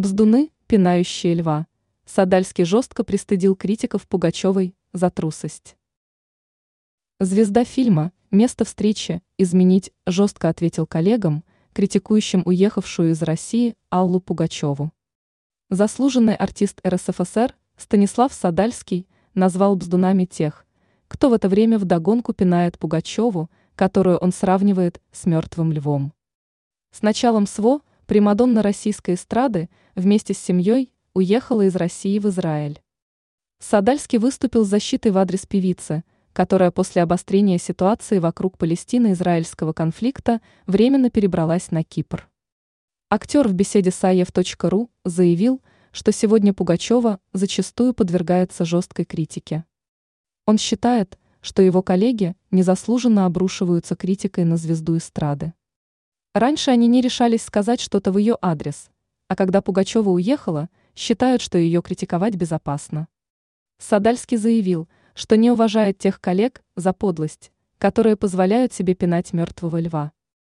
Бздуны, пинающие льва. Садальский жестко пристыдил критиков Пугачевой за трусость. Звезда фильма «Место встречи» изменить жестко ответил коллегам, критикующим уехавшую из России Аллу Пугачеву. Заслуженный артист РСФСР Станислав Садальский назвал бздунами тех, кто в это время вдогонку пинает Пугачеву, которую он сравнивает с мертвым львом. С началом СВО Примадонна российской эстрады вместе с семьей уехала из России в Израиль. Садальский выступил с защитой в адрес певицы, которая после обострения ситуации вокруг Палестино-израильского конфликта временно перебралась на Кипр. Актер в беседе с АЕФ.ру заявил, что сегодня Пугачева зачастую подвергается жесткой критике. Он считает, что его коллеги незаслуженно обрушиваются критикой на звезду эстрады. Раньше они не решались сказать что-то в ее адрес, а когда Пугачева уехала, считают, что ее критиковать безопасно. Садальский заявил, что не уважает тех коллег за подлость, которые позволяют себе пинать мертвого льва.